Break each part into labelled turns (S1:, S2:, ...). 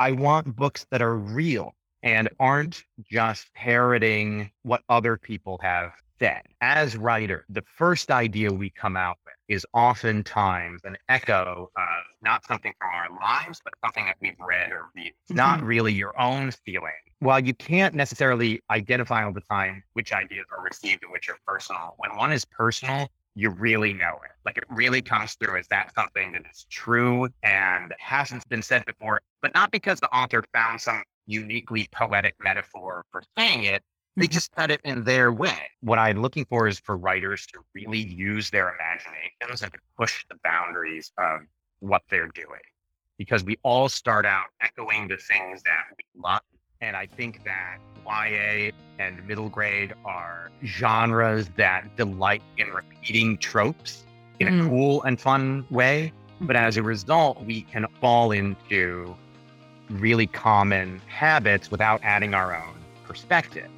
S1: I want books that are real and aren't just parroting what other people have said. As writer, the first idea we come out with is oftentimes an echo of not something from our lives, but something that we've read or read. It's not
S2: Mhm.
S1: really your own feeling. While you can't necessarily identify all the time which ideas are received and which are personal, when one is personal, you really know it. Like it really comes through. Is that something that is true and hasn't been said before? But not because the author found some uniquely poetic metaphor for saying it. They
S2: Mhm.
S1: just said it in their way. What I'm looking for is for writers to really use their imaginations and to push the boundaries of what they're doing. Because we all start out echoing the things that we love. And I think that YA and middle grade are genres that delight in repeating tropes in a
S2: Mm.
S1: cool and fun way. But as a result, we can fall into really common habits without adding our own perspective.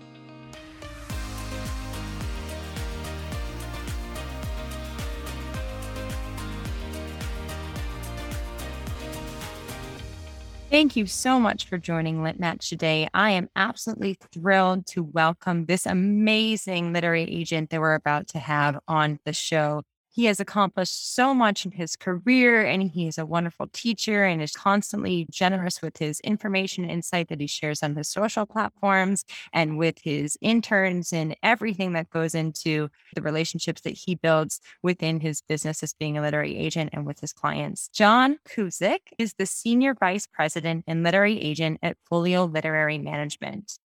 S2: Thank you so much for joining LitMatch today. I am absolutely thrilled to welcome this amazing literary agent that we're about to have on the show. He has accomplished so much in his career, and he is a wonderful teacher and is constantly generous with his information and insight that he shares on his social platforms and with his interns and everything that goes into the relationships that he builds within his business as being a literary agent and with his clients. John Cusick is the Senior Vice President and Literary Agent at Folio Literary Management.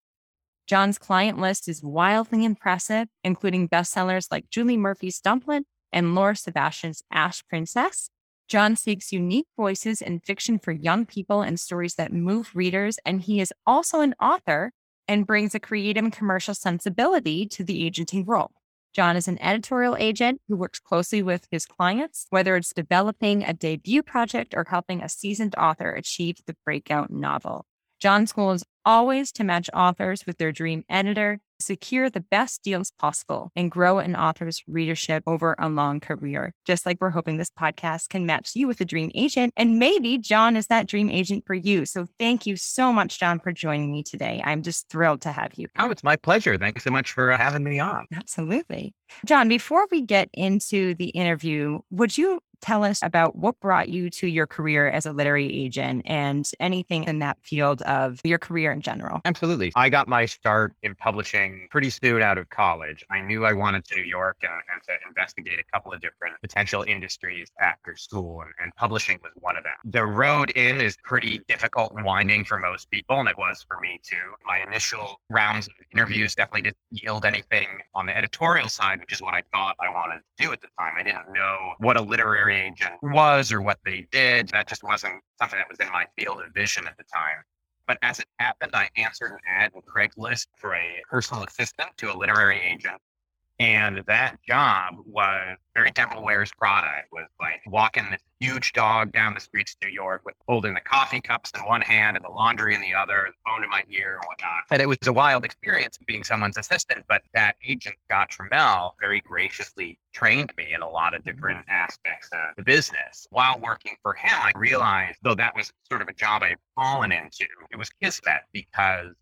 S2: John's client list is wildly impressive, including bestsellers like Julie Murphy's Dumplin' and Laura Sebastian's Ash Princess. John seeks unique voices in fiction for young people and stories that move readers, and he is also an author and brings a creative and commercial sensibility to the agenting role. John is an editorial agent who works closely with his clients, whether it's developing a debut project or helping a seasoned author achieve the breakout novel. John's goal is always to match authors with their dream editor, secure the best deals possible, and grow an author's readership over a long career. Just like we're hoping this podcast can match you with a dream agent. And maybe John is that dream agent for you. So thank you so much, John, for joining me today. I'm just thrilled to have you.
S1: Oh, it's my pleasure. Thank you so much for uh, having me on.
S2: Absolutely. John, before we get into the interview, would you tell us about what brought you to your career as a literary agent and anything in that field of your career in general?
S1: Absolutely. I got my start in publishing pretty soon out of college. I knew I wanted to New York and, and to investigate a couple of different potential industries after school, and, and publishing was one of them. The road in is pretty difficult and winding for most people, and it was for me too. My initial rounds of interviews definitely didn't yield anything on the editorial side, which is what I thought I wanted to do at the time. I didn't know what a literary agent was or what they did. That just wasn't something that was in my field of vision at the time. But as it happened, I answered an ad in Craigslist for a personal assistant to a literary agent. And that job was very Prada. It was like walking this huge dog down the streets of New York with holding the coffee cups in one hand and the laundry in the other, the phone in my ear and whatnot. And it was a wild experience being someone's assistant. But that agent, Scott Treimel, very graciously trained me in a lot of different aspects of the business. While working for him, I realized, though that was sort of a job I had fallen into, it was kismet because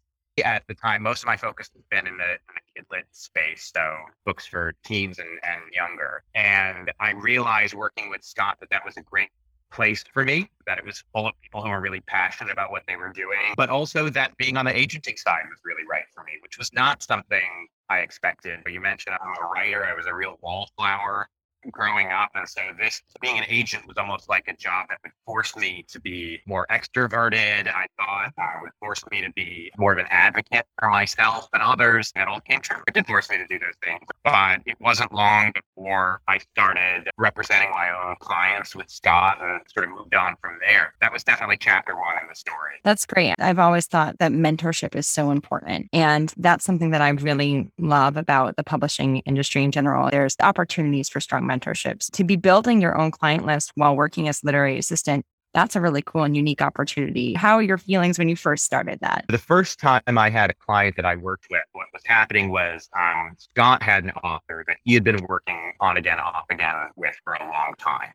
S1: at the time, most of my focus has been in the, the kid lit space, so books for teens and, and younger. And I realized working with Scott that that was a great place for me, that it was full of people who were really passionate about what they were doing, but also that being on the agenting side was really right for me, which was not something I expected. But you mentioned I'm a writer, I was a real wallflower growing up. And so this being an agent was almost like a job that would force me to be more extroverted. I thought uh, would force me to be more of an advocate for myself and others. That all came true. It did force me to do those things. But it wasn't long before I started representing my own clients with Scott and sort of moved on from there. That was definitely chapter one in the story.
S2: That's great. I've always thought that mentorship is so important. And that's something that I really love about the publishing industry in general. There's opportunities for strong mentorships. To be building your own client list while working as literary assistant, that's a really cool and unique opportunity. How are your feelings when you first started that?
S1: The first time I had a client that I worked with, what was happening was um, Scott had an author that he had been working on again, off again with for a long time.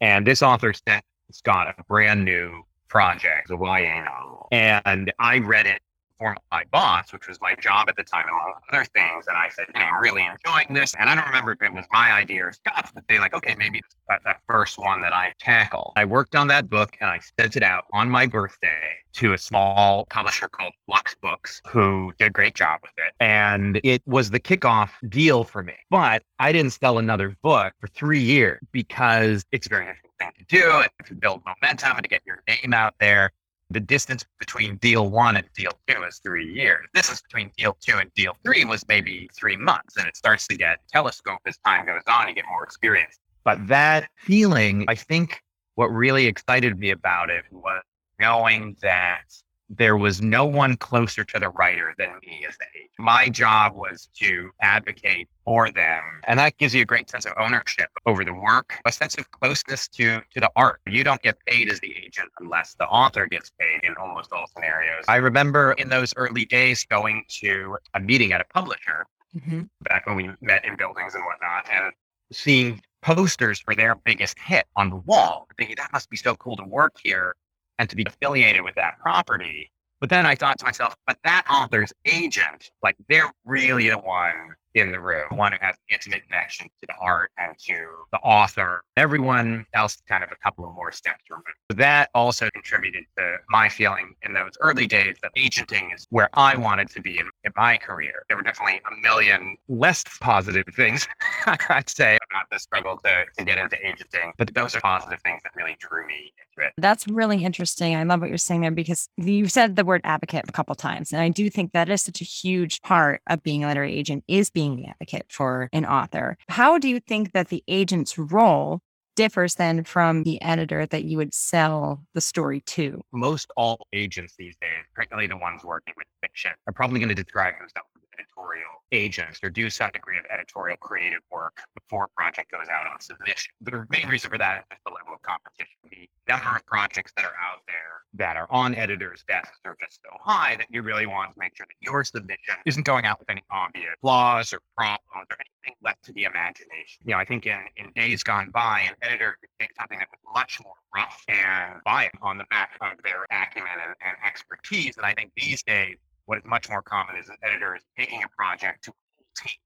S1: And this author sent Scott a brand new project, the YA novel. And I read it for my boss, which was my job at the time, among other things. And I said, know, I'm really enjoying this. And I don't remember if it was my idea or Scott's, but they like, okay, maybe that's that first one that I tackle. I worked on that book and I sent it out on my birthday to a small publisher called Flux Books, who did a great job with it. And it was the kickoff deal for me. But I didn't sell another book for three years because it's very interesting thing to do and to build momentum and to get your name out there the distance between deal one and deal two is three years. This is between deal two and deal three was maybe three months, and it starts to get telescope as time goes on. You get more experience. But that feeling, I think, what really excited me about it was knowing that there was no one closer to the writer than me as the agent. My job was to advocate for them. And that gives you a great sense of ownership over the work, a sense of closeness to, to the art. You don't get paid as the agent unless the author gets paid in almost all scenarios. I remember in those early days going to a meeting at a publisher mm-hmm. back when we met in buildings and whatnot and seeing posters for their biggest hit on the wall, thinking that must be so cool to work here and to be affiliated with that property. But then I thought to myself, but that author's agent, like they're really the one in the room, one who has intimate connection to the art and to the author. Everyone else kind of a couple of more steps removed. That also contributed to my feeling in those early days that agenting is where I wanted to be in, in my career. There were definitely a million less positive things, I'd say, about the struggle to, to get into agenting, but those are positive things that really drew me into it.
S2: That's really interesting. I love what you're saying there because you've said the word advocate a couple times. And I do think that is such a huge part of being a literary agent is being being the advocate for an author. How do you think that the agent's role differs then from the editor that you would sell the story to?
S1: Most all agents these days, particularly the ones working with fiction, are probably going to describe themselves editorial agents or do some degree of editorial creative work before a project goes out on submission. The main reason for that is the level of competition. The number of projects that are out there that are on editors' desks are just so high that you really want to make sure that your submission isn't going out with any obvious flaws or problems or anything left to the imagination. You know, I think in, in days gone by, an editor could take something that was much more rough and buy it on the back of their acumen and, and expertise. And I think these days, what is much more common is an editor is taking a project to a whole team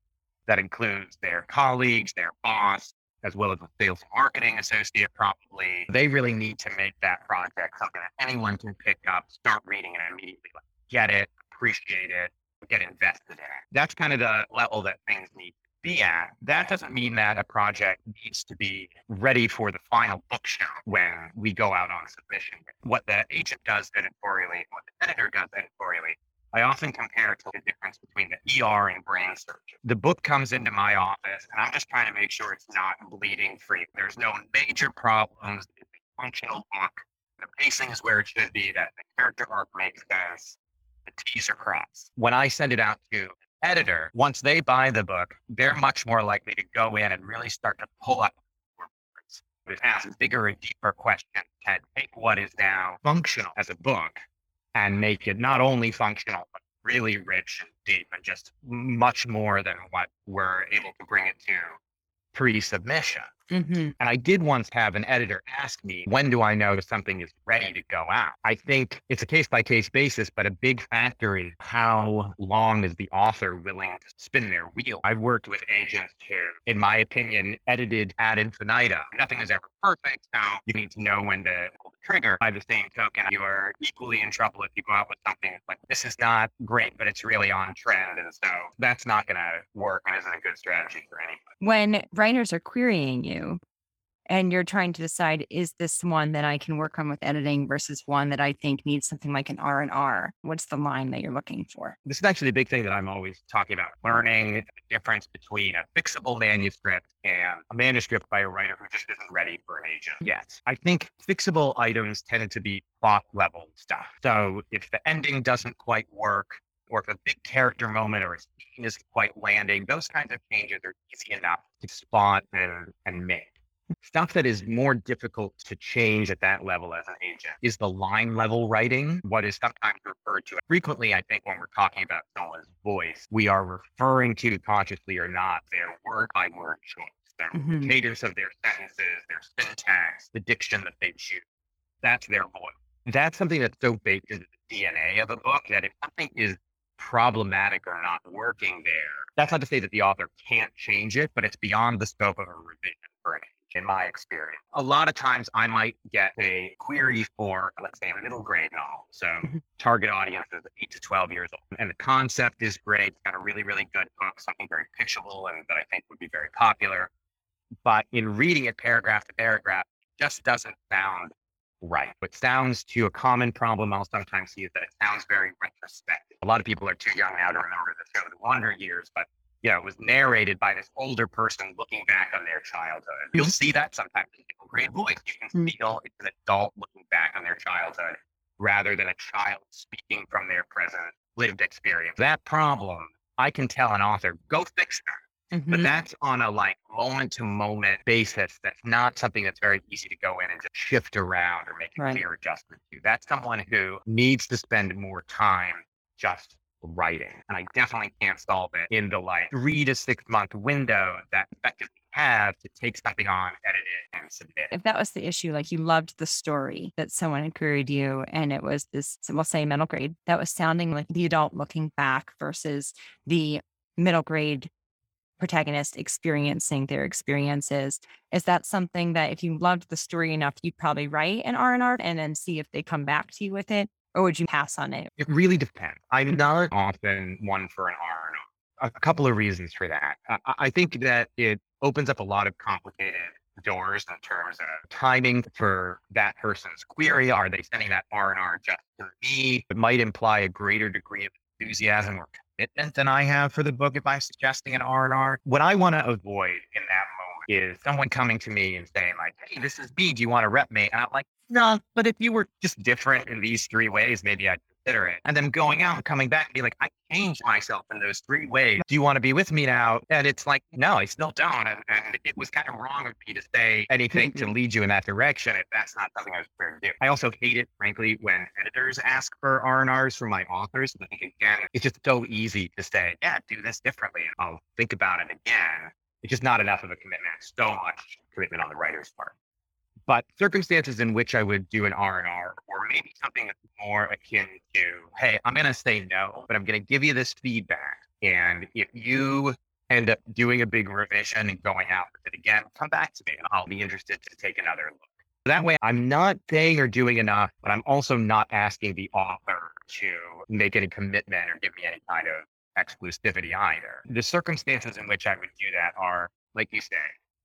S1: that includes their colleagues, their boss, as well as a sales and marketing associate, probably. They really need to make that project something that anyone can pick up, start reading, and immediately like, get it, appreciate it, get invested in it. That's kind of the level that things need to be at. That doesn't mean that a project needs to be ready for the final bookshelf when we go out on submission. What the agent does editorially, what the editor does editorially, I often compare it to the difference between the ER and brain surgery. The book comes into my office, and I'm just trying to make sure it's not bleeding free. There's no major problems. It's a functional book. The pacing is where it should be. That the character arc makes sense. The T's are crossed. When I send it out to editor, once they buy the book, they're much more likely to go in and really start to pull up asks bigger and deeper questions and take what is now functional as a book and make it not only functional, but really rich and deep and just much more than what we're able to bring it to pre submission. Mm-hmm. And I did once have an editor ask me, when do I know something is ready to go out? I think it's a case by case basis, but a big factor is how long is the author willing to spin their wheel? I've worked with agents who, in my opinion, edited ad infinitum. Nothing is ever perfect. So you need to know when to pull the trigger. By the same token, you are equally in trouble if you go out with something like this is not great, but it's really on trend. And so that's not going to work and isn't a good strategy for anyone.
S2: When writers are querying you, you and you're trying to decide is this one that I can work on with editing versus one that I think needs something like an R and R? What's the line that you're looking for?
S1: This is actually a big thing that I'm always talking about: learning the difference between a fixable manuscript and a manuscript by a writer who just isn't ready for an agent yet. I think fixable items tend to be plot level stuff. So if the ending doesn't quite work, or if a big character moment or a scene isn't quite landing, those kinds of changes are easy enough to spot and, and make. Stuff that is more difficult to change at that level as an agent is the line level writing, what is sometimes referred to. Frequently, I think when we're talking about someone's voice, we are referring to consciously or not their word by word choice, their mm-hmm. cadence of their sentences, their syntax, the diction that they choose. That's their voice. that's something that's so baked into the DNA of a book that if something is problematic or not working there, that's not to say that the author can't change it, but it's beyond the scope of a revision for an age, in my experience. A lot of times I might get a query for, let's say, a middle grade novel. So
S2: Mhm.
S1: target audience is 8 to 12 years old. And the concept is great. It's got a really, really good book, something very pitchable and that I think would be very popular. But in reading it paragraph to paragraph, it just doesn't sound right. What sounds to a common problem I'll sometimes see is that it sounds very retrospective. A lot of people are too young now to remember the show The Wonder Years, but you know, it was narrated by this older person looking back on their childhood. You'll see that sometimes in grade voice. You can
S2: Mm.
S1: feel it's an adult looking back on their childhood rather than a child speaking from their present lived experience. That problem, I can tell an author, go fix that. But
S2: Mhm.
S1: that's on a like moment to moment basis. That's not something that's very easy to go in and just shift around or make a
S2: Right.
S1: clear adjustment to. That's someone who needs to spend more time just writing. And I definitely can't solve it in the like three to six month window that effectively have to take something on, edit it, and submit
S2: if that was the issue, like you loved the story that someone had queried you, and it was this, we'll say middle grade, that was sounding like the adult looking back versus the middle grade protagonist experiencing their experiences. Is that something that if you loved the story enough, you'd probably write an R and then see if they come back to you with it, or would you pass on it?
S1: It really depends. I'm not often one for an R and R. A couple of reasons for that. I- I think that it opens up a lot of complicated doors in terms of timing for that person's query. Are they sending that R and R just to me? It might imply a greater degree of enthusiasm or commitment than I have for the book if I'm suggesting an R and R. What I want to avoid in that moment is someone coming to me and saying like, "Hey, this is me. Do you want to rep me?" And I'm like, "No, but if you were just different in these three ways, maybe I'd consider it." And then going out and coming back and be like, "I changed myself in those three ways. Do you want to be with me now?" And it's like, "No, I still don't." And, and it was kind of wrong of me to say anything to lead you in that direction if that's not something I was prepared to do. I also hate it, frankly, when editors ask for R and R's from my authors. Again, it's just so easy to say, "Yeah, do this differently," and I'll think about it again it's just not enough of a commitment. So much commitment on the writer's part. But circumstances in which I would do an R and R, maybe something more akin to, hey, I'm going to say no, but I'm going to give you this feedback, and if you end up doing a big revision and going out with it again, come back to me, and I'll be interested to take another look. That way, I'm not saying or doing enough, but I'm also not asking the author to make any commitment or give me any kind of exclusivity either. The circumstances in which I would do that are, like you say,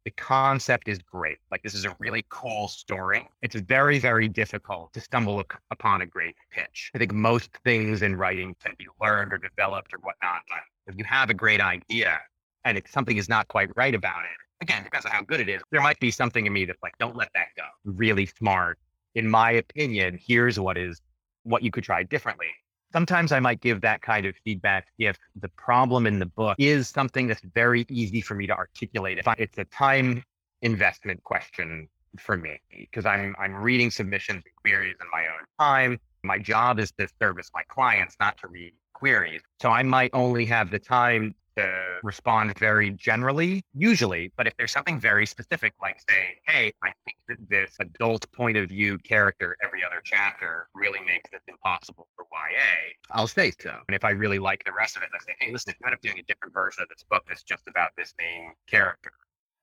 S1: the concept is great. Like this is a really cool story. It's very, very difficult to stumble upon a great pitch. I think most things in writing can be learned or developed or whatnot. But if you have a great idea and if something is not quite right about it, again, depends on how good it is. There might be something in me that's like, don't let that go. Really smart. In my opinion, here's what is what you could try differently sometimes I might give that kind of feedback if the problem in the book is something that's very easy for me to articulate. If I, it's a time investment question for me because I'm I'm reading submissions and queries in my own time. My job is to service my clients, not to read queries. So I might only have the time to respond very generally, usually. But if there's something very specific, like say, hey, I think that this adult point of view character every other chapter really makes this impossible for YA, I'll say so. And if I really like the rest of it, I say, hey, listen, if of doing a different version of this book that's just about this main character,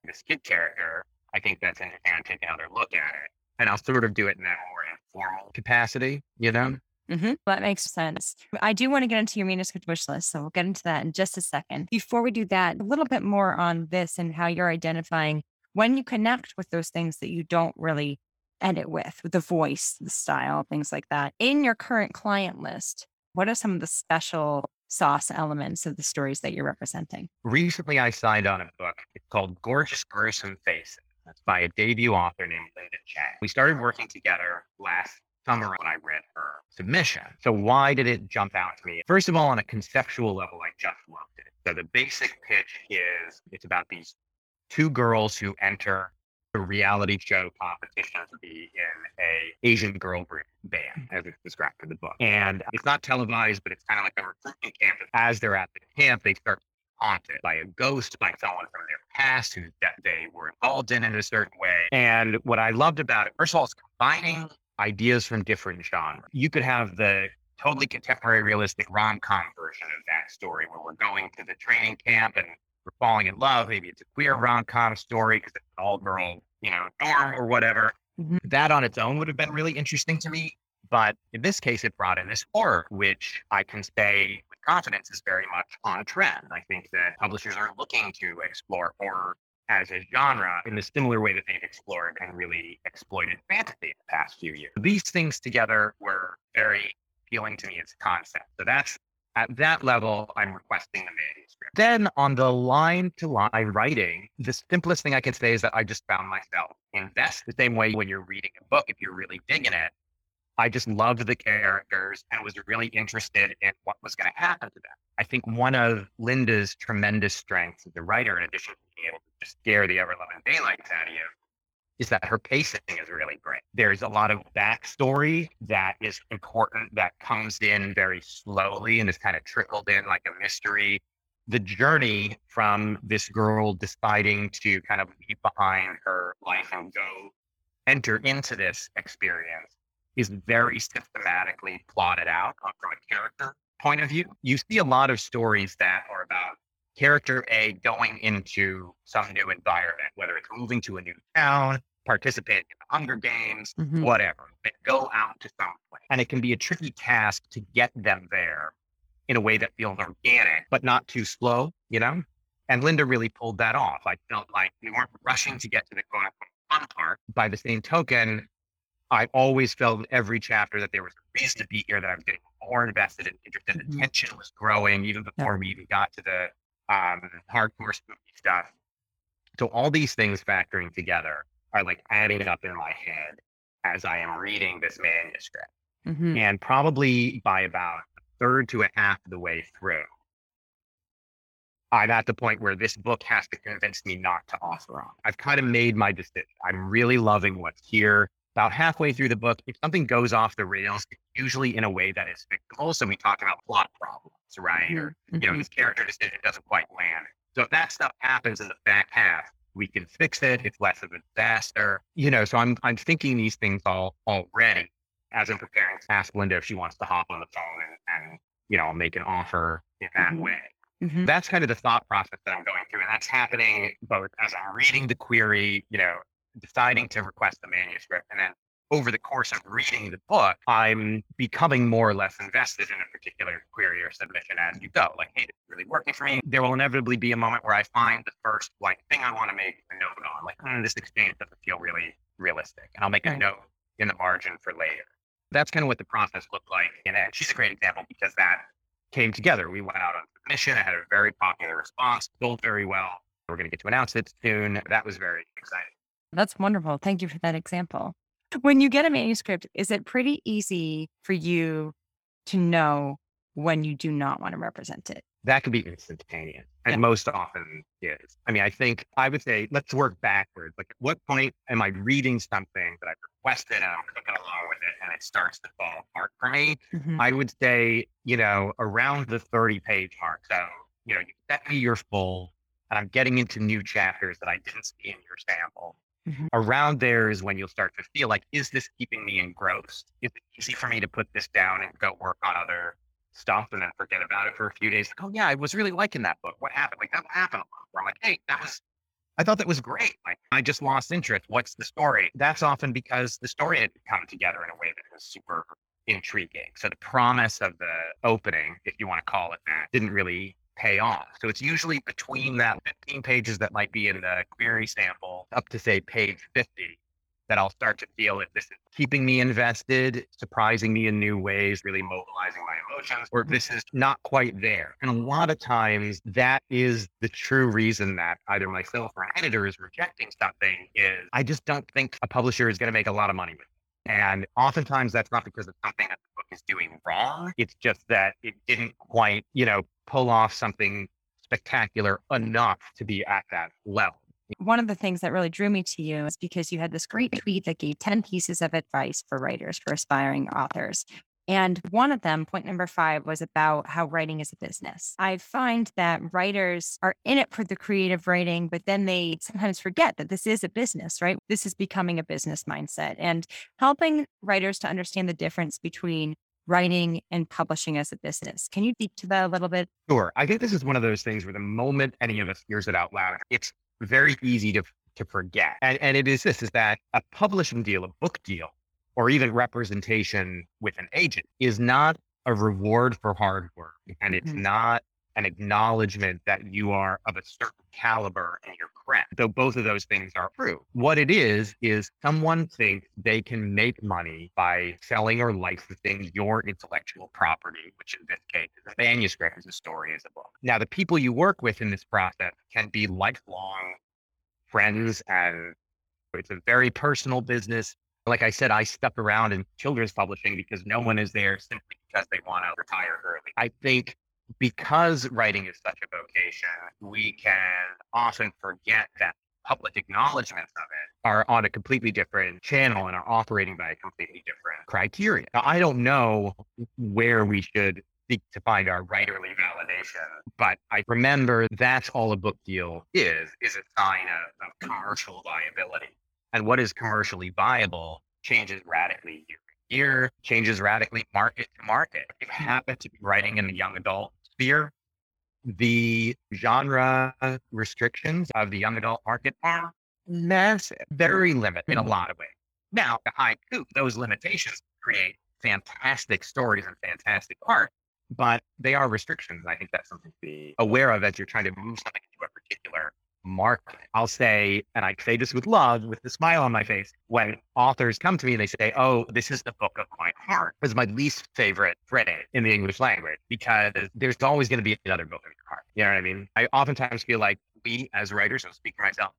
S1: this kid character, I think that's in and take another look at it. And I'll sort of do it in that more informal capacity, you know?
S2: hmm That makes sense. I do want to get into your manuscript wish list, so we'll get into that in just a second. Before we do that, a little bit more on this and how you're identifying when you connect with those things that you don't really edit with, with the voice, the style, things like that. In your current client list, what are some of the special sauce elements of the stories that you're representing?
S1: Recently, I signed on a book. It's called Gorgeous Gruesome Faces. That's by a debut author named Linda Cheng. We started working together last summer when I read her submission. So why did it jump out to me? First of all, on a conceptual level, I just loved it. So the basic pitch is it's about these two girls who enter a reality show competition to be in a Asian girl band, as it's described in the book. And it's not televised, but it's kind of like a recruitment camp. As they're at the camp, they start haunted by a ghost, by someone from their past who that they were involved in in a certain way. And what I loved about it, first of all, it's combining ideas from different genres. You could have the totally contemporary realistic rom-com version of that story where we're going to the training camp and falling in love. Maybe it's a queer rom-com story because it's all girl, you know, or whatever.
S2: Mhm.
S1: That on its own would have been really interesting to me. But in this case, it brought in this horror, which I can say with confidence is very much on a trend. I think that publishers are looking to explore horror as a genre in the similar way that they've explored and really exploited fantasy in the past few years. These things together were very appealing to me as a concept. So that's at that level, I'm requesting the manuscript. Then on the line to line writing, the simplest thing I can say is that I just found myself invest the same way when you're reading a book, if you're really digging it. I just loved the characters and was really interested in what was going to happen to them. I think one of Linda's tremendous strengths as a writer, in addition to being able to just scare the ever loving daylights out of you, is that her pacing is really great. There's a lot of backstory that is important that comes in very slowly and is kind of trickled in like a mystery. The journey from this girl deciding to kind of leave behind her life and go enter into this experience is very systematically plotted out uh, from a character point of view. You see a lot of stories that are about character A going into some new environment, whether it's moving to a new town, participating in the Hunger Games,
S2: Mhm.
S1: whatever. They go out to some place. And it can be a tricky task to get them there in a way that feels organic, but not too slow, you know? And Linda really pulled that off. I felt like we weren't rushing to get to the quote unquote fun part. By the same token, I always felt in every chapter that there was a reason to be here, that I was getting more invested and interested. The
S2: Mhm.
S1: tension was growing even before we even got to the um, hardcore spooky stuff. So all these things factoring together are like adding up in my head as I am reading this manuscript.
S2: Mhm.
S1: And probably by about a third to a half of the way through, I'm at the point where this book has to convince me not to offer on. I've kind of made my decision. I'm really loving what's here. About halfway through the book, if something goes off the rails, usually in a way that is fixable. So we talk about plot problems, right? Or you know,
S2: Mhm.
S1: this character decision doesn't quite land. So if that stuff happens in the back half, we can fix it. It's less of a disaster. You know, so I'm I'm thinking these things all already as I'm preparing to ask Linda if she wants to hop on the phone and, and you know, make an offer in that
S2: Mhm.
S1: way.
S2: Mhm.
S1: That's kind of the thought process that I'm going through. And that's happening both as I'm reading the query, you know, deciding to request the manuscript, and then over the course of reading the book, I'm becoming more or less invested in a particular query or submission as you go. Like, hey, this is really working for me. There will inevitably be a moment where I find the first like thing I want to make a note on. Like, "Hmm, this exchange doesn't feel really realistic. And I'll make a note in the margin for later. That's kind of what the process looked like. And uh, she's a great example because that came together. We went out on submission. I had a very popular response, sold very well. We're going to get to announce it soon. That was very exciting.
S2: That's wonderful. Thank you for that example. When you get a manuscript, is it pretty easy for you to know when you do not want to represent it?
S1: That could be instantaneous and
S2: Yeah.
S1: most often is. I mean, I think I would say let's work backwards. Like, at what point am I reading something that I've requested and I'm cooking along with it and it starts to fall apart for me?
S2: Mhm.
S1: I would say, you know, around the 30 page mark. So, you know, you set me your full, and I'm getting into new chapters that I didn't see in your sample.
S2: Mhm.
S1: Around there is when you'll start to feel like, is this keeping me engrossed? Is it easy for me to put this down and go work on other stuff and then forget about it for a few days? Like, oh, yeah, I was really liking that book. What happened? Like, that happened a lot. Where I'm like, hey, that was, I thought that was great. Like, I just lost interest. What's the story? That's often because the story had come together in a way that was super intriguing. So the promise of the opening, if you want to call it that, didn't really pay off. So it's usually between that 15 pages that might be in the query sample up to say page 50 that I'll start to feel if this is keeping me invested, surprising me in new ways, really mobilizing my emotions, or this is not quite there. And a lot of times that is the true reason that either myself or an editor is rejecting something is I just don't think a publisher is going to make a lot of money with it. And oftentimes that's not because of something is doing wrong. It's just that it didn't quite, you know, pull off something spectacular enough to be at that level.
S2: One of the things that really drew me to you is because you had this great tweet that gave 10 pieces of advice for writers, for aspiring authors. And one of them, point number five, was about how writing is a business. I find that writers are in it for the creative writing, but then they sometimes forget that this is a business, right? This is becoming a business mindset and helping writers to understand the difference between writing and publishing as a business. Can you speak to that a little bit?
S1: Sure. I think this is one of those things where the moment any of us hears it out loud, it's very easy to to forget. And, and it is this is that a publishing deal, a book deal, or even representation with an agent is not a reward for hard work. And it's mm-hmm. not an acknowledgement that you are of a certain caliber in your craft, though both of those things are true. What it is, is someone thinks they can make money by selling or licensing your intellectual property, which in this case is a manuscript, as a story, as a book. Now, the people you work with in this process can be lifelong friends and it's a very personal business. Like I said, I stuck around in children's publishing because no one is there simply because they want to retire early. I think because writing is such a vocation, we can often forget that public acknowledgments of it are on a completely different channel and are operating by a completely different criteria. Now, I don't know where we should seek to find our writerly validation, but I remember that's all a book deal is, is a sign of, of commercial viability. And what is commercially viable changes radically year to year, changes radically market to market. If you happen to be writing in the young adult sphere, the genre restrictions of the young adult market are massive, very limited in a mm-hmm. lot of ways. Now, behind Coop, those limitations create fantastic stories and fantastic art, but they are restrictions. I think that's something to be aware of as you're trying to move something into a particular mark. I'll say, and I say this with love, with a smile on my face, when authors come to me and they say, Oh, this is the book of my heart, is my least favorite phrase in the English language because there's always going to be another book of your heart. You know what I mean? I oftentimes feel like we as writers, I'll speak for myself,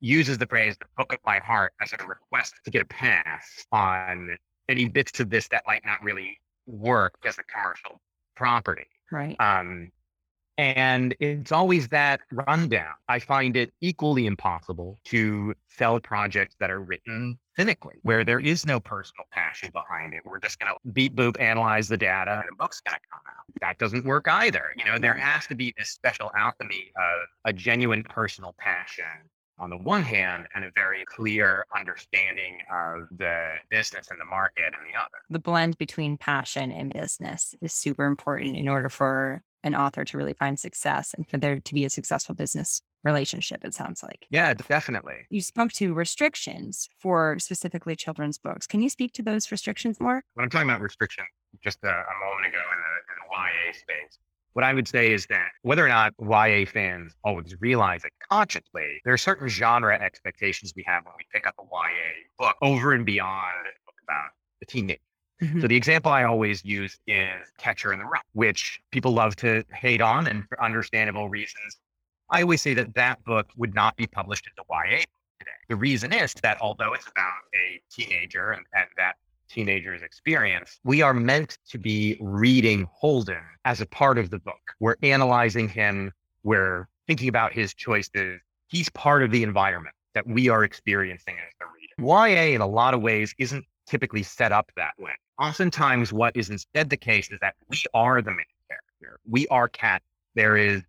S1: uses the phrase the book of my heart as a request to get a pass on any bits of this that might not really work as a commercial property.
S2: Right.
S1: Um, and it's always that rundown. I find it equally impossible to sell projects that are written cynically, where there is no personal passion behind it. We're just going to beat boop, analyze the data, and a book's going to come out. That doesn't work either. You know, there has to be this special alchemy of a genuine personal passion on the one hand and a very clear understanding of the business and the market on the other.
S2: The blend between passion and business is super important in order for an author to really find success and for there to be a successful business relationship, it sounds like.
S1: Yeah, definitely.
S2: You spoke to restrictions for specifically children's books. Can you speak to those restrictions more?
S1: When I'm talking about restriction, just a, a moment ago in the, in the YA space, what I would say is that whether or not YA fans always realize it consciously, there are certain genre expectations we have when we pick up a YA book over and beyond a book about the teenager. Mm-hmm. So the example I always use is Catcher in the Rye, which people love to hate on and for understandable reasons. I always say that that book would not be published as a YA today. The reason is that although it's about a teenager and, and that teenager's experience, we are meant to be reading Holden as a part of the book. We're analyzing him, we're thinking about his choices. He's part of the environment that we are experiencing as the reader. YA, in a lot of ways, isn't typically set up that way. Oftentimes, what is instead the case is that we are the main character. We are Cat. There is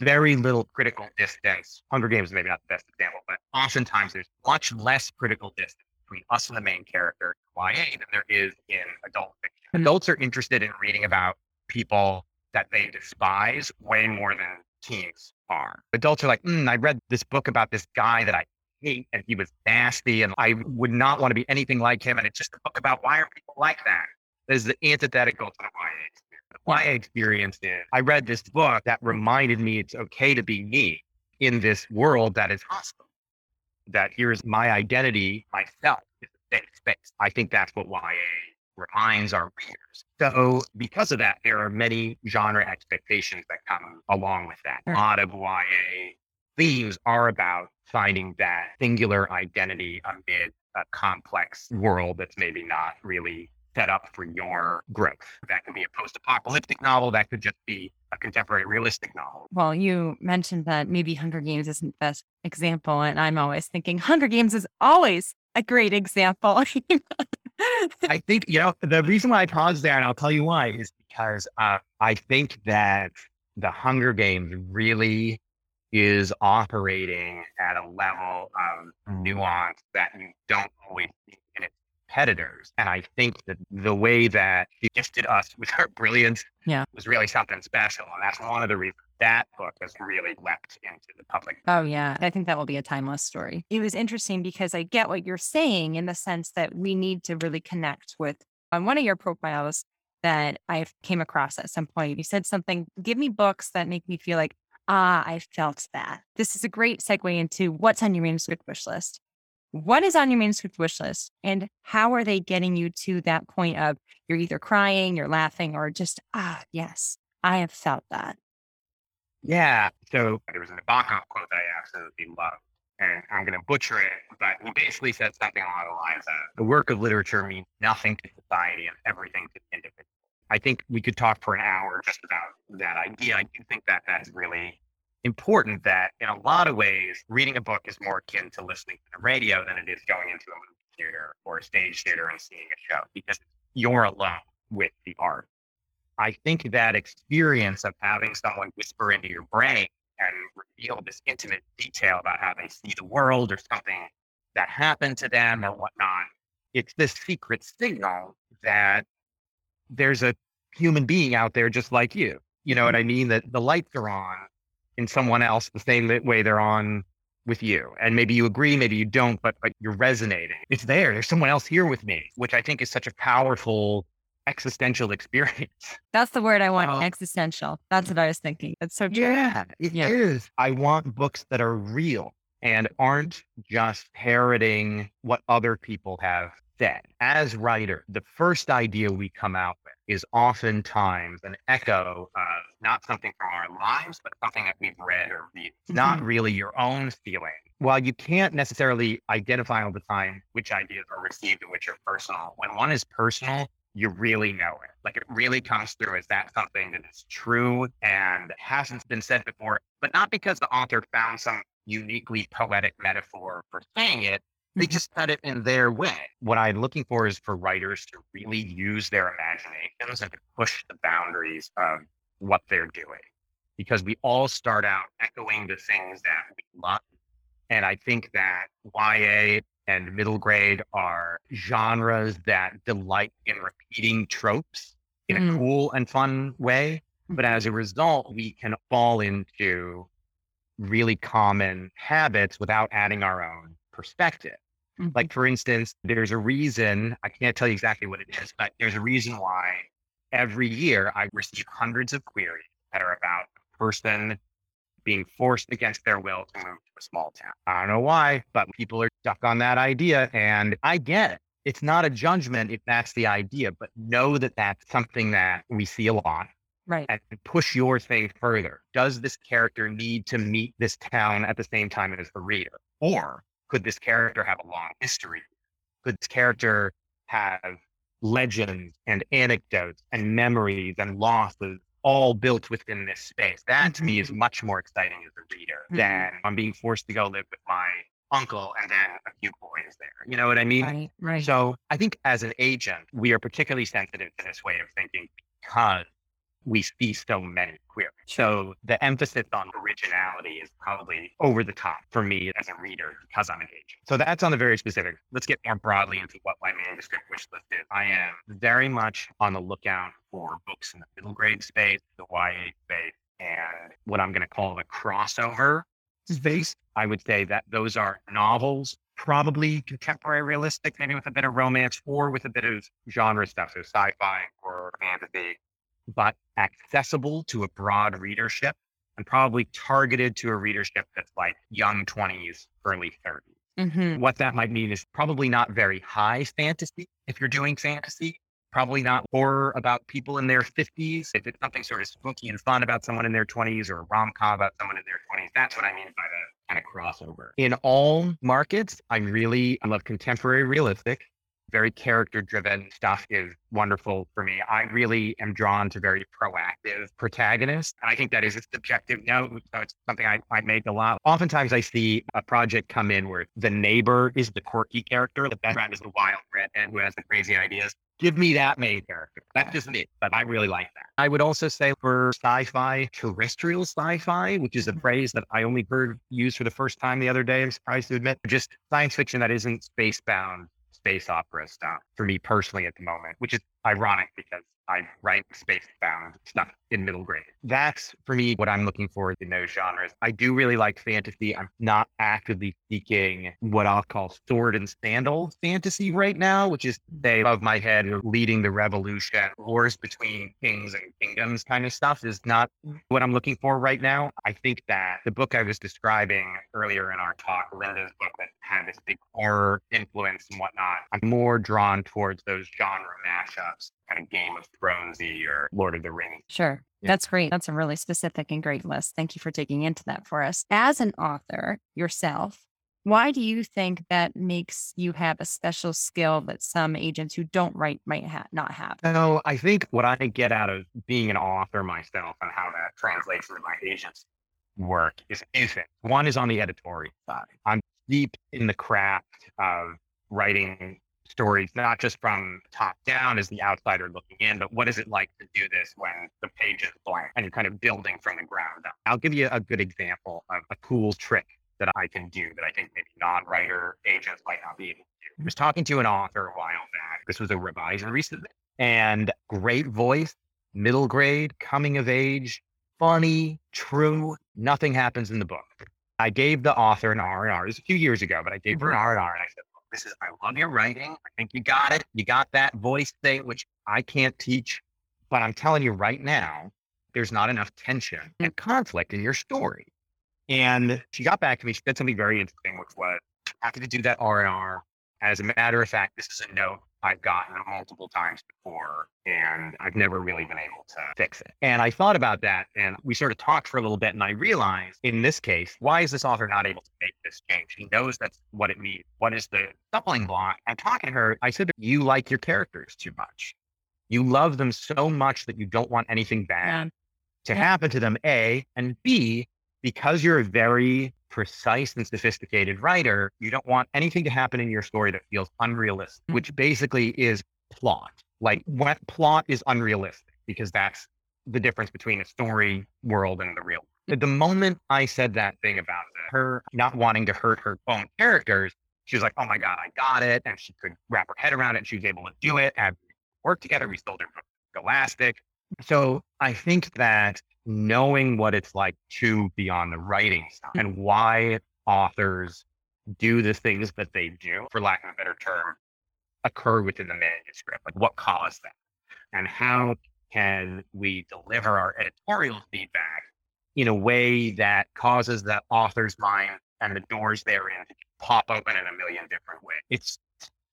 S1: very little critical distance. Hunger Games is maybe not the best example, but oftentimes there's much less critical distance between us and the main character YA than there is in adult fiction. Hmm. Adults are interested in reading about people that they despise way more than teens are. Adults are like, mm, I read this book about this guy that I hate and he was nasty and I would not want to be anything like him. And it's just a book about why are people like that? That is the antithetical to the YA experience. The YA experience is I read this book that reminded me it's okay to be me in this world that is hostile that here's my identity, myself, is a safe space. I think that's what YA reminds our readers. So because of that, there are many genre expectations that come along with that. A lot of YA themes are about finding that singular identity amid a complex world that's maybe not really set up for your growth. That could be a post apocalyptic novel, that could just be a contemporary realistic novel.
S2: Well, you mentioned that maybe Hunger Games isn't the best example. And I'm always thinking Hunger Games is always a great example.
S1: I think, you know, the reason why I paused there, and I'll tell you why, is because uh, I think that the Hunger Games really is operating at a level of mm. nuance that you don't always see in its competitors. And I think that the way that she gifted us with her brilliance
S2: Yeah.
S1: was really something special. And that's one of the reasons that book has really leapt into the public.
S2: Oh, yeah. I think that will be a timeless story. It was interesting because I get what you're saying in the sense that we need to really connect with. On one of your profiles that I came across at some point, you said something, give me books that make me feel like, ah, I felt that. This is a great segue into what's on your manuscript wish list. What is on your manuscript wish list and how are they getting you to that point of you're either crying, you're laughing, or just, ah, yes, I have felt that.
S1: Yeah. So there was a Nabokov quote that I absolutely love, and I'm going to butcher it, but he basically said something along the lines of the work of literature means nothing to society and everything to the individual. I think we could talk for an hour just about that idea. I do think that that's really important that in a lot of ways, reading a book is more akin to listening to the radio than it is going into a movie theater or a stage theater and seeing a show because you're alone with the art. I think that experience of having someone whisper into your brain and reveal this intimate detail about how they see the world or something that happened to them or whatnot, it's this secret signal that there's a human being out there just like you. You know what mm-hmm. I mean? That the lights are on in someone else the same way they're on with you. And maybe you agree, maybe you don't, but but you're resonating. It's there. There's someone else here with me, which I think is such a powerful existential experience.
S2: That's the word I want.
S1: Oh.
S2: Existential. That's what I was thinking. That's so true.
S1: Yeah, it is.
S2: Yeah.
S1: I want books that are real and aren't just parroting what other people have said. As writer, the first idea we come out with is oftentimes an echo of not something from our lives, but something that we've read or read. It's not mm-hmm. really your own feeling. While you can't necessarily identify all the time which ideas are received and which are personal, when one is personal, you really know it. Like it really comes through as that something that is true and hasn't been said before, but not because the author found some uniquely poetic metaphor for saying it. They
S2: Mhm.
S1: just said it in their way. What I'm looking for is for writers to really use their imaginations and to push the boundaries of what they're doing. Because we all start out echoing the things that we love. And I think that YA and middle grade are genres that delight in repeating tropes in a
S2: Mm.
S1: cool and fun way. But as a result, we can fall into really common habits without adding our own perspective. Like, mm-hmm. for instance, there's a reason, I can't tell you exactly what it is, but there's a reason why every year I receive hundreds of queries that are about a person being forced against their will to move to a small town. I don't know why, but people are stuck on that idea. And I get it. It's not a judgment if that's the idea, but know that that's something that we see a lot
S2: Right.
S1: and push your thing further. Does this character need to meet this town at the same time as the reader? Or could this character have a long history? Could this character have legends and anecdotes and memories and losses all built within this space? That to me is much more exciting as a reader
S2: Mhm.
S1: than I'm being forced to go live with my uncle and then a few boys there. You know what I mean?
S2: Right. Right.
S1: So I think as an agent, we are particularly sensitive to this way of thinking because we see so many queries. So the emphasis on originality is probably over the top for me as a reader because I'm an agent. So that's on the very specific. Let's get more broadly into what my manuscript wish list is. I am very much on the lookout for books in the middle grade space, the YA space, and what I'm going to call the crossover space. I would say that those are novels, probably contemporary realistic, maybe with a bit of romance or with a bit of genre stuff, so sci-fi or fantasy, but accessible to a broad readership and probably targeted to a readership that's like young 20s, early 30s.
S2: Mhm.
S1: What that might mean is probably not very high fantasy if you're doing fantasy. Probably not horror about people in their 50s. If it's something sort of spooky and fun about someone in their 20s or a rom com about someone in their 20s, that's what I mean by the kind of crossover. In all markets, I really I love contemporary realistic. Very character driven stuff is wonderful for me. I really am drawn to very proactive protagonists. And I think that is a subjective note. So it's something I, I make a lot. Oftentimes I see a project come in where the neighbor is the quirky character, the background is the wild redhead who has the crazy ideas. Give me that main character. That's just me, but I really like that. I would also say for sci-fi, terrestrial sci-fi, which is a mm-hmm. phrase that I only heard used for the first time the other day. I'm surprised to admit, just science fiction that isn't space bound space opera stuff for me personally at the moment, which is ironic because I write space bound stuff in middle grade. That's for me what I'm looking for in those genres. I do really like fantasy. I'm not actively seeking what I'll call sword and sandal fantasy right now, which is they above my head leading the revolution, wars between kings and kingdoms kind of stuff is not what I'm looking for right now. I think that the book I was describing earlier in our talk, Linda's book that had this big horror influence and whatnot, I'm more drawn towards those genre mashups kind of Game of Thronesy or Lord of the Rings.
S2: Sure. Yeah. That's great. That's a really specific and great list. Thank you for digging into that for us. As an author yourself, why do you think that makes you have a special skill that some agents who don't write might ha- not have?
S1: No, I think what I get out of being an author myself and how that translates into my agents work is two things. One is on the editorial side. I'm deep in the craft of writing stories, not just from top down as the outsider looking in, but what is it like to do this when the page is blank and you're kind of building from the ground up? I'll give you a good example of a cool trick that I can do that I think maybe non-writer agents might not be able to do. I was talking to an author a while back. This was a revision recently and great voice, middle grade, coming of age, funny, true. Nothing happens in the book. I gave the author an R and R. This was a few years ago, but I gave her an mm-hmm. R and R, and I said, this is, I love your writing. I think you got it. You got that voice thing, which I can't teach. But I'm telling you right now, there's not enough tension mm. and conflict in your story. And she got back to me. She said something very interesting, which was happy to do that R and R. As a matter of fact, this is a note I've gotten multiple times before, and I've never really been able to fix it. And I thought about that, and we sort of talked for a little bit, and I realized in this case, why is this author not able to make this change? He knows that's what it means. What is the stumbling block? I'm talking to her. I said, You like your characters too much. You love them so much that you don't want anything bad yeah. to yeah. happen to them, A, and B, because you're a very precise and sophisticated writer, you don't want anything to happen in your story that feels unrealistic, mm-hmm. which basically is plot. Like what plot is unrealistic because that's the difference between a story world and the real. At the moment I said that thing about her not wanting to hurt her own characters, she was like, "Oh my god, I got it," and she could wrap her head around it. And she was able to do it and work together. We sold her from Scholastic. So I think that knowing what it's like to be on the writing side mm. and why authors do the things that they do, for lack of a better term, occur within the manuscript. Like what caused that? And how can we deliver our editorial feedback in a way that causes the author's mind and the doors therein to pop open in a million different ways? It's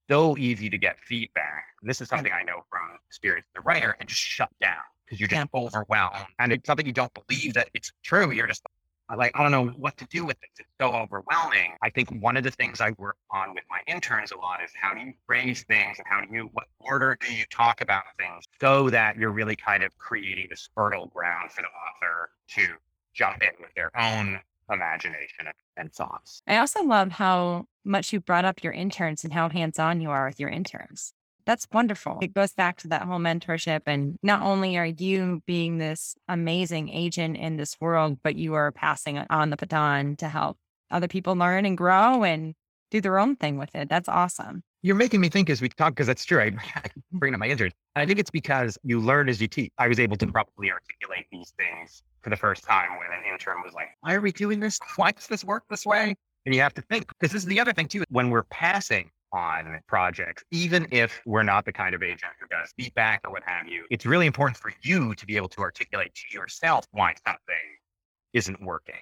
S1: so easy to get feedback. This is something I know from experience as a writer and just shut down because you're just overwhelmed. And it's something you don't believe that it's true. You're just uh, like, I don't know what to do with this. It's so overwhelming. I think one of the things I work on with my interns a lot is how do you phrase things and how do you, what order do you talk about things so that you're really kind of creating this fertile ground for the author to jump in with their own imagination and thoughts.
S2: I also love how much you brought up your interns and how hands on you are with your interns. That's wonderful. It goes back to that whole mentorship. And not only are you being this amazing agent in this world, but you are passing on the baton to help other people learn and grow and do their own thing with it. That's awesome.
S1: You're making me think as we talk, because that's true. I mm-hmm. bring up my interns. I think it's because you learn as you teach. I was able to probably articulate these things for the first time when an intern was like, why are we doing this? Why does this work this way? And you have to think, because this is the other thing too, when we're passing on projects, even if we're not the kind of agent who does feedback or what have you, it's really important for you to be able to articulate to yourself why something isn't working,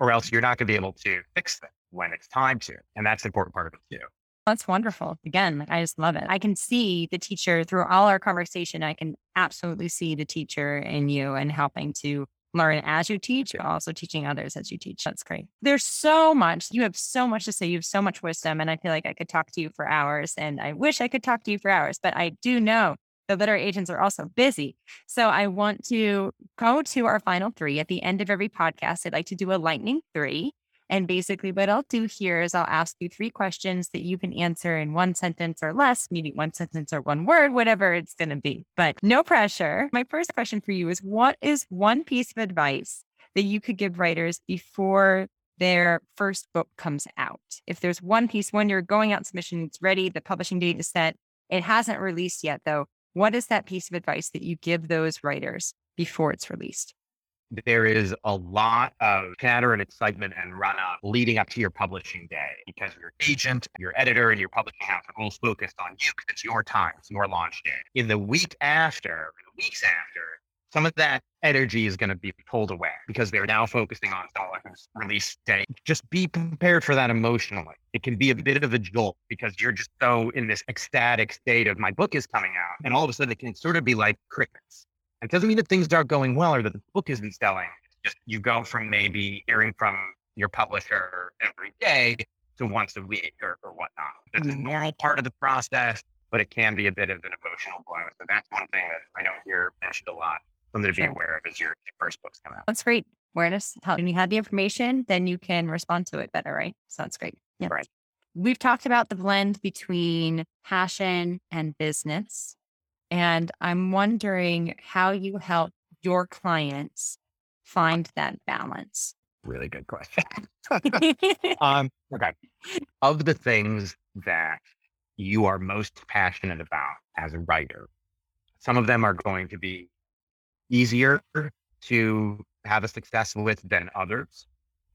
S1: or else you're not going to be able to fix it when it's time to. And that's important part of it too.
S2: That's wonderful. Again, like I just love it. I can see the teacher through all our conversation. I can absolutely see the teacher in you and helping to learn as you teach, but also teaching others as you teach. That's great. There's so much. You have so much to say. You have so much wisdom. And I feel like I could talk to you for hours. And I wish I could talk to you for hours, but I do know the literary agents are also busy. So I want to go to our final three. At the end of every podcast, I'd like to do a lightning three. And basically, what I'll do here is I'll ask you three questions that you can answer in one sentence or less, meaning one sentence or one word, whatever it's going to be. But no pressure. My first question for you is What is one piece of advice that you could give writers before their first book comes out? If there's one piece, when you're going out submission, it's ready, the publishing date is set, it hasn't released yet, though. What is that piece of advice that you give those writers before it's released?
S1: There is a lot of chatter and excitement and run up leading up to your publishing day because your agent, your editor, and your publishing house are all focused on you because it's your time, it's your launch day. In the week after, the weeks after, some of that energy is going to be pulled away because they're now focusing on someone's release day. Just be prepared for that emotionally. It can be a bit of a jolt because you're just so in this ecstatic state of my book is coming out. And all of a sudden it can sort of be like crickets. It doesn't mean that things aren't going well or that the book isn't selling. It's just you go from maybe hearing from your publisher every day to once a week or, or whatnot. It's a
S2: Mm.
S1: normal part of the process, but it can be a bit of an emotional blow. So that's one thing that I don't hear mentioned a lot. Something to be
S2: Sure.
S1: aware of as your first books come out.
S2: That's great. Awareness. How when you have the information, then you can respond to it better, right? Sounds great. Yeah.
S1: Right.
S2: We've talked about the blend between passion and business. And I'm wondering how you help your clients find that balance.
S1: Really good question. um, okay. Of the things that you are most passionate about as a writer, some of them are going to be easier to have a success with than others.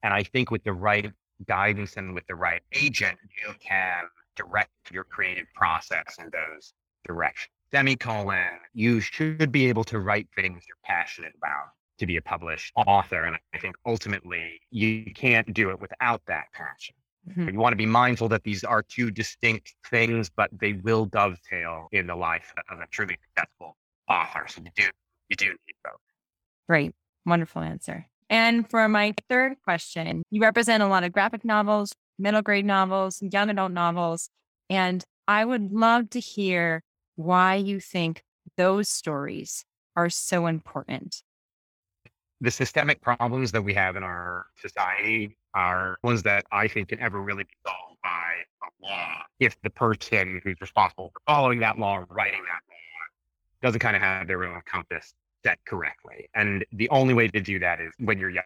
S1: And I think with the right guidance and with the right agent, you can direct your creative process in those directions. Semicolon, you should be able to write things you're passionate about to be a published author. And I think ultimately you can't do it without that passion.
S2: Mhm.
S1: You want to be mindful that these are two distinct things, but they will dovetail in the life of a truly successful author. So you do, you do need both.
S2: Great. Wonderful answer. And for my third question, you represent a lot of graphic novels, middle grade novels, young adult novels. And I would love to hear why you think those stories are so important.
S1: The systemic problems that we have in our society are ones that I think can ever really be solved by a law if the person who's responsible for following that law writing that law doesn't kind of have their own compass set correctly. And the only way to do that is when you're young.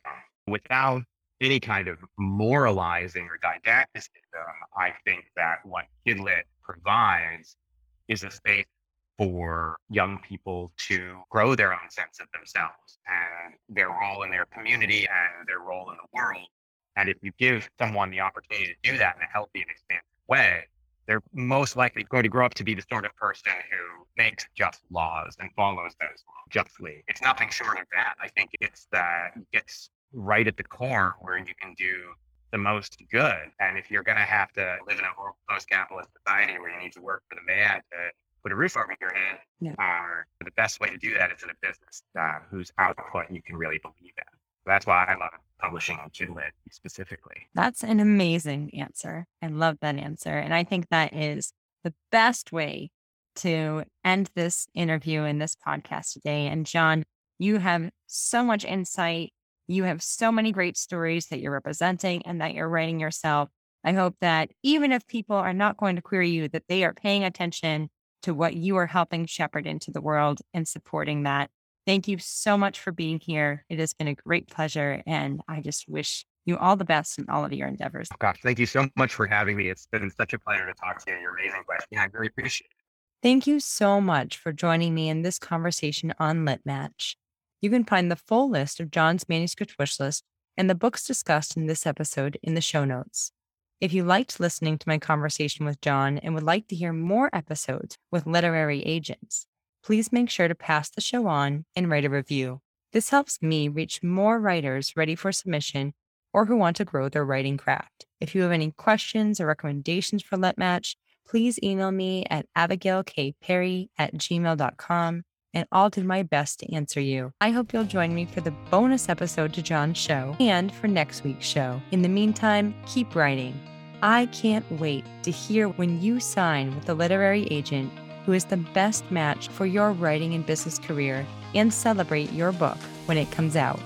S1: Without any kind of moralizing or didacticism, I think that what Kidlit provides is a space for young people to grow their own sense of themselves and their role in their community and their role in the world. And if you give someone the opportunity to do that in a healthy and expansive way, they're most likely going to grow up to be the sort of person who makes just laws and follows those laws justly. It's nothing short of that. I think it's that it's right at the core where you can do the most good. And if you're going to have to live in a post-capitalist society where you need to work for the man to put a roof over your head,
S2: Yeah.
S1: uh, the best way to do that is in a business uh, whose output you can really believe in. That's why I love publishing on Kidlit specifically.
S2: That's an amazing answer. I love that answer. And I think that is the best way to end this interview and this podcast today. And John, you have so much insight. You have so many great stories that you're representing and that you're writing yourself. I hope that even if people are not going to query you, that they are paying attention to what you are helping shepherd into the world and supporting that. Thank you so much for being here. It has been a great pleasure. And I just wish you all the best in all of your endeavors.
S1: Oh, gosh, thank you so much for having me. It's been such a pleasure to talk to you. You're amazing question. I really appreciate it.
S2: Thank you so much for joining me in this conversation on Lit Match. You can find the full list of John's manuscript wish list and the books discussed in this episode in the show notes. If you liked listening to my conversation with John and would like to hear more episodes with literary agents, please make sure to pass the show on and write a review. This helps me reach more writers ready for submission or who want to grow their writing craft. If you have any questions or recommendations for Lit Match, please email me at abigailkperry at gmail.com. and I'll do my best to answer you. I hope you'll join me for the bonus episode to John's show and for next week's show. In the meantime, keep writing. I can't wait to hear when you sign with a literary agent who is the best match for your writing and business career and celebrate your book when it comes out.